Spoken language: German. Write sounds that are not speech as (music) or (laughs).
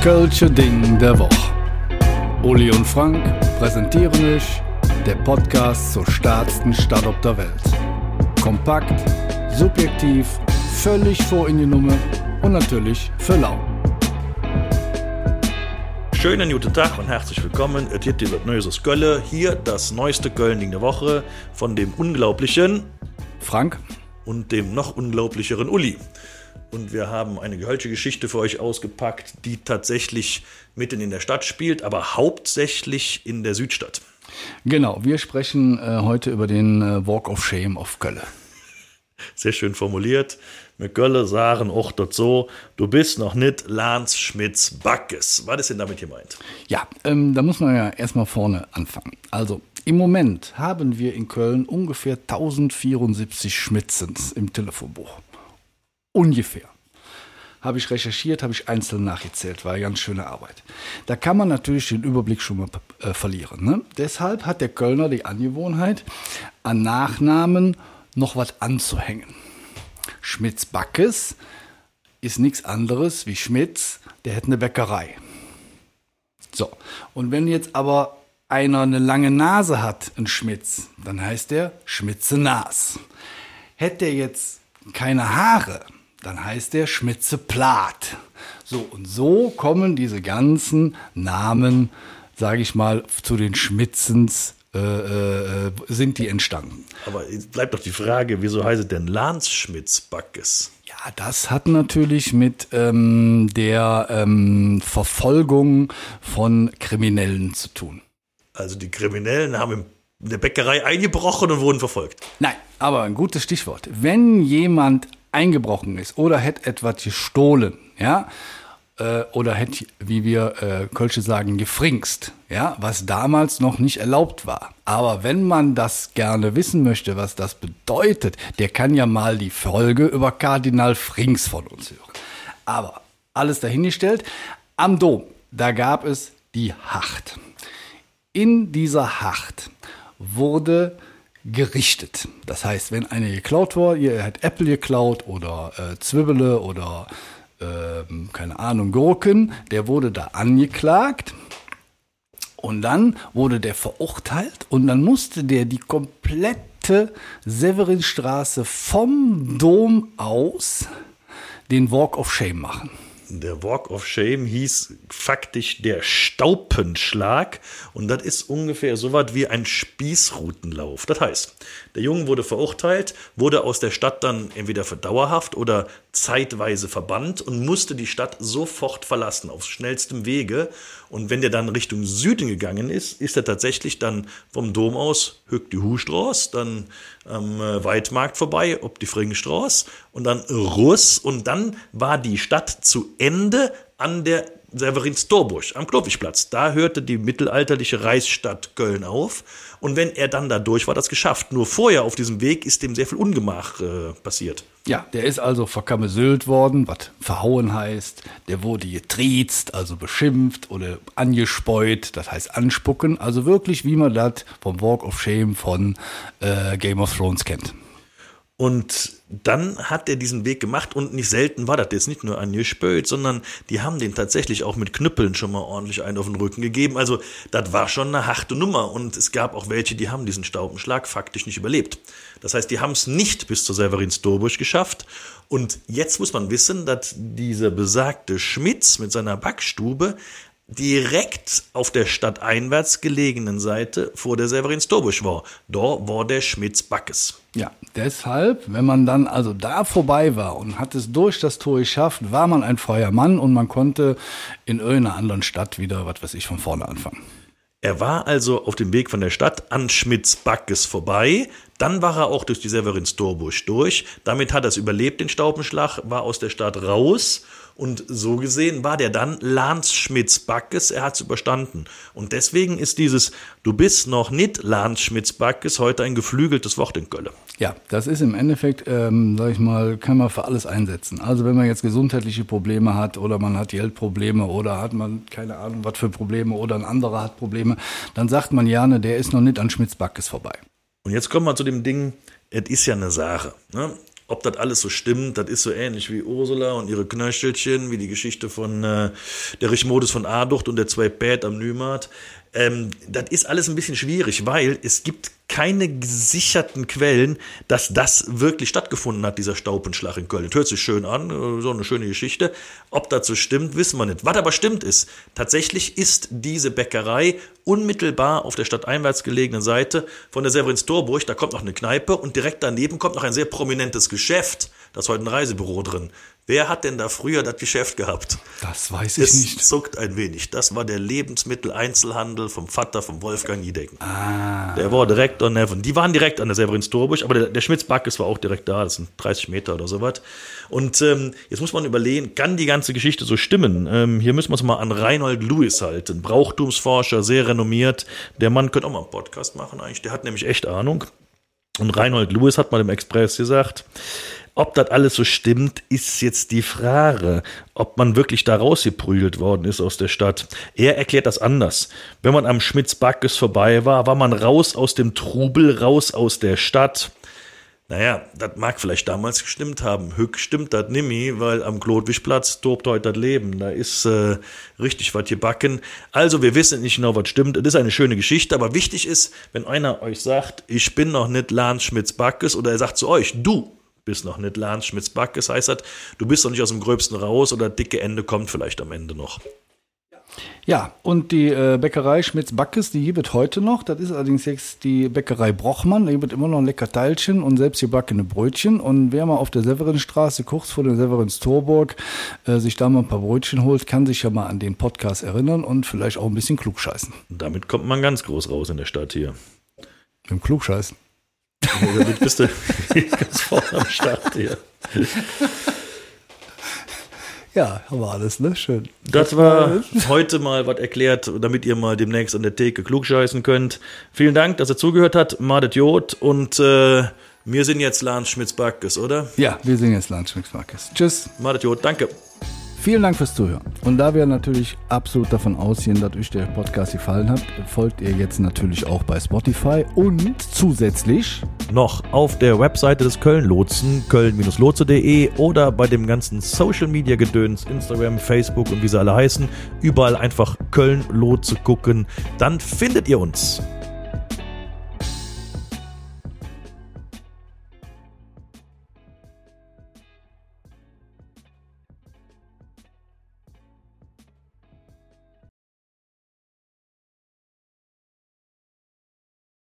Das Kölsche Ding der Woche. Uli und Frank präsentieren euch der Podcast zur stärksten Stadt auf der Welt. Kompakt, subjektiv, völlig vor in die Nummer und natürlich für lau. Schönen guten Tag und herzlich willkommen. Es gibt die Neues Gölle. Hier das neueste Köln der Woche von dem unglaublichen Frank und dem noch unglaublicheren Uli. Und wir haben eine gehölsche Geschichte für euch ausgepackt, die tatsächlich mitten in der Stadt spielt, aber hauptsächlich in der Südstadt. Genau, wir sprechen äh, heute über den äh, Walk of Shame auf Kölle. Sehr schön formuliert. Mit Gölle sagen auch dort so, du bist noch nicht Lance Schmitz Backes. Was ist denn damit gemeint? Ja, ähm, da muss man ja erstmal vorne anfangen. Also, im Moment haben wir in Köln ungefähr 1074 Schmitzens im Telefonbuch. Ungefähr. Habe ich recherchiert, habe ich einzeln nachgezählt, war eine ganz schöne Arbeit. Da kann man natürlich den Überblick schon mal äh, verlieren. Ne? Deshalb hat der Kölner die Angewohnheit, an Nachnamen noch was anzuhängen. Schmitz Backes ist nichts anderes wie Schmitz, der hätte eine Bäckerei. So, und wenn jetzt aber einer eine lange Nase hat, ein Schmitz, dann heißt der Schmitze Nas. Hätte er jetzt keine Haare, dann heißt der Schmitze Plat. So, und so kommen diese ganzen Namen, sage ich mal, zu den Schmitzens äh, äh, sind die entstanden. Aber jetzt bleibt doch die Frage, wieso heißt es denn Lance Schmitz Backes? Ja, das hat natürlich mit ähm, der ähm, Verfolgung von Kriminellen zu tun. Also die Kriminellen haben in der Bäckerei eingebrochen und wurden verfolgt. Nein, aber ein gutes Stichwort. Wenn jemand eingebrochen ist oder hätte etwas gestohlen, ja, äh, oder hätte, wie wir äh, Kölsche sagen, gefringst, ja, was damals noch nicht erlaubt war. Aber wenn man das gerne wissen möchte, was das bedeutet, der kann ja mal die Folge über Kardinal Frings von uns hören. Aber alles dahingestellt, am Dom, da gab es die Hacht. In dieser Hacht wurde gerichtet. Das heißt, wenn eine geklaut war, ihr hat Apple geklaut oder äh, Zwiebele oder äh, keine Ahnung, Gurken, der wurde da angeklagt. Und dann wurde der verurteilt und dann musste der die komplette Severinstraße vom Dom aus den Walk of Shame machen. Der Walk of Shame hieß faktisch der Staupenschlag und das ist ungefähr so was wie ein Spießrutenlauf. Das heißt, der Junge wurde verurteilt, wurde aus der Stadt dann entweder für dauerhaft oder zeitweise verbannt und musste die Stadt sofort verlassen, auf schnellstem Wege. Und wenn der dann Richtung Süden gegangen ist, ist er tatsächlich dann vom Dom aus Höck die Huhstraße, dann am äh, Weidmarkt vorbei, ob die Fringenstraße und dann Russ und dann war die Stadt zu Ende an der Severinstorbusch am Klopwigplatz. Da hörte die mittelalterliche Reichsstadt Köln auf. Und wenn er dann da durch war, das geschafft. Nur vorher auf diesem Weg ist dem sehr viel Ungemach äh, passiert. Ja, der ist also verkamesölt worden, was verhauen heißt. Der wurde getriezt, also beschimpft oder angespeut, das heißt anspucken. Also wirklich, wie man das vom Walk of Shame von äh, Game of Thrones kennt. Und dann hat er diesen Weg gemacht und nicht selten war das jetzt nicht nur ein Spöt, sondern die haben den tatsächlich auch mit Knüppeln schon mal ordentlich einen auf den Rücken gegeben. Also das war schon eine harte Nummer und es gab auch welche, die haben diesen Staubenschlag faktisch nicht überlebt. Das heißt, die haben es nicht bis zur Severinsdorbusch geschafft und jetzt muss man wissen, dass dieser besagte Schmitz mit seiner Backstube direkt auf der stadteinwärts gelegenen Seite vor der Severinsdorbusch war. Da war der Schmitz Backes. Ja, deshalb, wenn man dann also da vorbei war und hat es durch das Tor geschafft, war man ein freier Mann und man konnte in irgendeiner anderen Stadt wieder, was weiß ich, von vorne anfangen. Er war also auf dem Weg von der Stadt an Schmitz-Backes vorbei. Dann war er auch durch die Severinsdorbusch durch. Damit hat er es überlebt, den Staubenschlag, war aus der Stadt raus und so gesehen war der dann Lans Schmitz Backes, er hat es überstanden. Und deswegen ist dieses Du bist noch nicht Lans Schmitz Backes heute ein geflügeltes Wort in Köln. Ja, das ist im Endeffekt, ähm, sag ich mal, kann man für alles einsetzen. Also wenn man jetzt gesundheitliche Probleme hat oder man hat Geldprobleme oder hat man keine Ahnung, was für Probleme oder ein anderer hat Probleme, dann sagt man gerne, der ist noch nicht an Schmitz Backes vorbei. Und jetzt kommen wir zu dem Ding, es ist ja eine Sache. Ne? Ob das alles so stimmt, das ist so ähnlich wie Ursula und ihre Knöchelchen, wie die Geschichte von äh, der Richmodus von Aducht und der zwei Bät am Nymat. Ähm, das ist alles ein bisschen schwierig, weil es gibt keine gesicherten Quellen, dass das wirklich stattgefunden hat, dieser Staupenschlag in Köln. Das hört sich schön an, äh, so eine schöne Geschichte. Ob so stimmt, wissen wir nicht. Was aber stimmt ist, tatsächlich ist diese Bäckerei unmittelbar auf der stadteinwärts gelegenen Seite von der Severins Torburg, da kommt noch eine Kneipe und direkt daneben kommt noch ein sehr prominentes Geschäft. Da ist heute ein Reisebüro drin. Wer hat denn da früher das Geschäft gehabt? Das weiß ich es nicht. zuckt ein wenig. Das war der Lebensmitteleinzelhandel vom Vater von Wolfgang Niedecken. Ah. Der war direkt an Neven. Die waren direkt an der Severins Torburg, aber der, der Schmitz Backes war auch direkt da. Das sind 30 Meter oder sowas. Und ähm, jetzt muss man überlegen, kann die ganze Geschichte so stimmen? Ähm, hier müssen wir uns mal an Reinhold Lewis halten. Brauchtumsforscher, sehr renommiert. Der Mann könnte auch mal einen Podcast machen eigentlich. Der hat nämlich echt Ahnung. Und Reinhold Lewis hat mal im Express gesagt, ob das alles so stimmt, ist jetzt die Frage, ob man wirklich da rausgeprügelt worden ist aus der Stadt. Er erklärt das anders. Wenn man am Schmitz-Backes vorbei war, war man raus aus dem Trubel, raus aus der Stadt. Naja, das mag vielleicht damals gestimmt haben. Höck stimmt das nimmi, weil am Klodwischplatz tobt heute das Leben. Da ist äh, richtig was gebacken. Also wir wissen nicht genau, was stimmt. Das ist eine schöne Geschichte, aber wichtig ist, wenn einer euch sagt, ich bin noch nicht Lans Schmitz-Backes oder er sagt zu euch, du bist noch nicht Lans Schmitz-Backes, heißt das, du bist noch nicht aus dem Gröbsten raus oder dicke Ende kommt vielleicht am Ende noch. Ja, und die äh, Bäckerei Schmitz-Backes, die gibt heute noch. Das ist allerdings jetzt die Bäckerei Brochmann. Da gibt immer noch ein lecker Teilchen und selbst gebackene Brötchen. Und wer mal auf der Severinstraße, kurz vor der Severins Torburg, äh, sich da mal ein paar Brötchen holt, kann sich ja mal an den Podcast erinnern und vielleicht auch ein bisschen klugscheißen. Damit kommt man ganz groß raus in der Stadt hier. Im Klugscheißen. Damit bist du (laughs) ganz vorne am Start hier. Ja, haben wir alles, ne? Schön. Das war (laughs) heute mal was erklärt, damit ihr mal demnächst an der Theke klugscheißen könnt. Vielen Dank, dass ihr zugehört habt. Madet Jod und äh, wir sind jetzt Lans Schmitz-Backes, oder? Ja, wir sind jetzt Mix Marcus. Tschüss. Madet Jod, danke. Vielen Dank fürs Zuhören. Und da wir natürlich absolut davon ausgehen, dass euch der Podcast gefallen hat, folgt ihr jetzt natürlich auch bei Spotify und zusätzlich Noch auf der Webseite des Köln-Lotsen, köln-lotse.de oder bei dem ganzen Social-Media-Gedöns, Instagram, Facebook und wie sie alle heißen, überall einfach Köln-Lotse gucken. Dann findet ihr uns.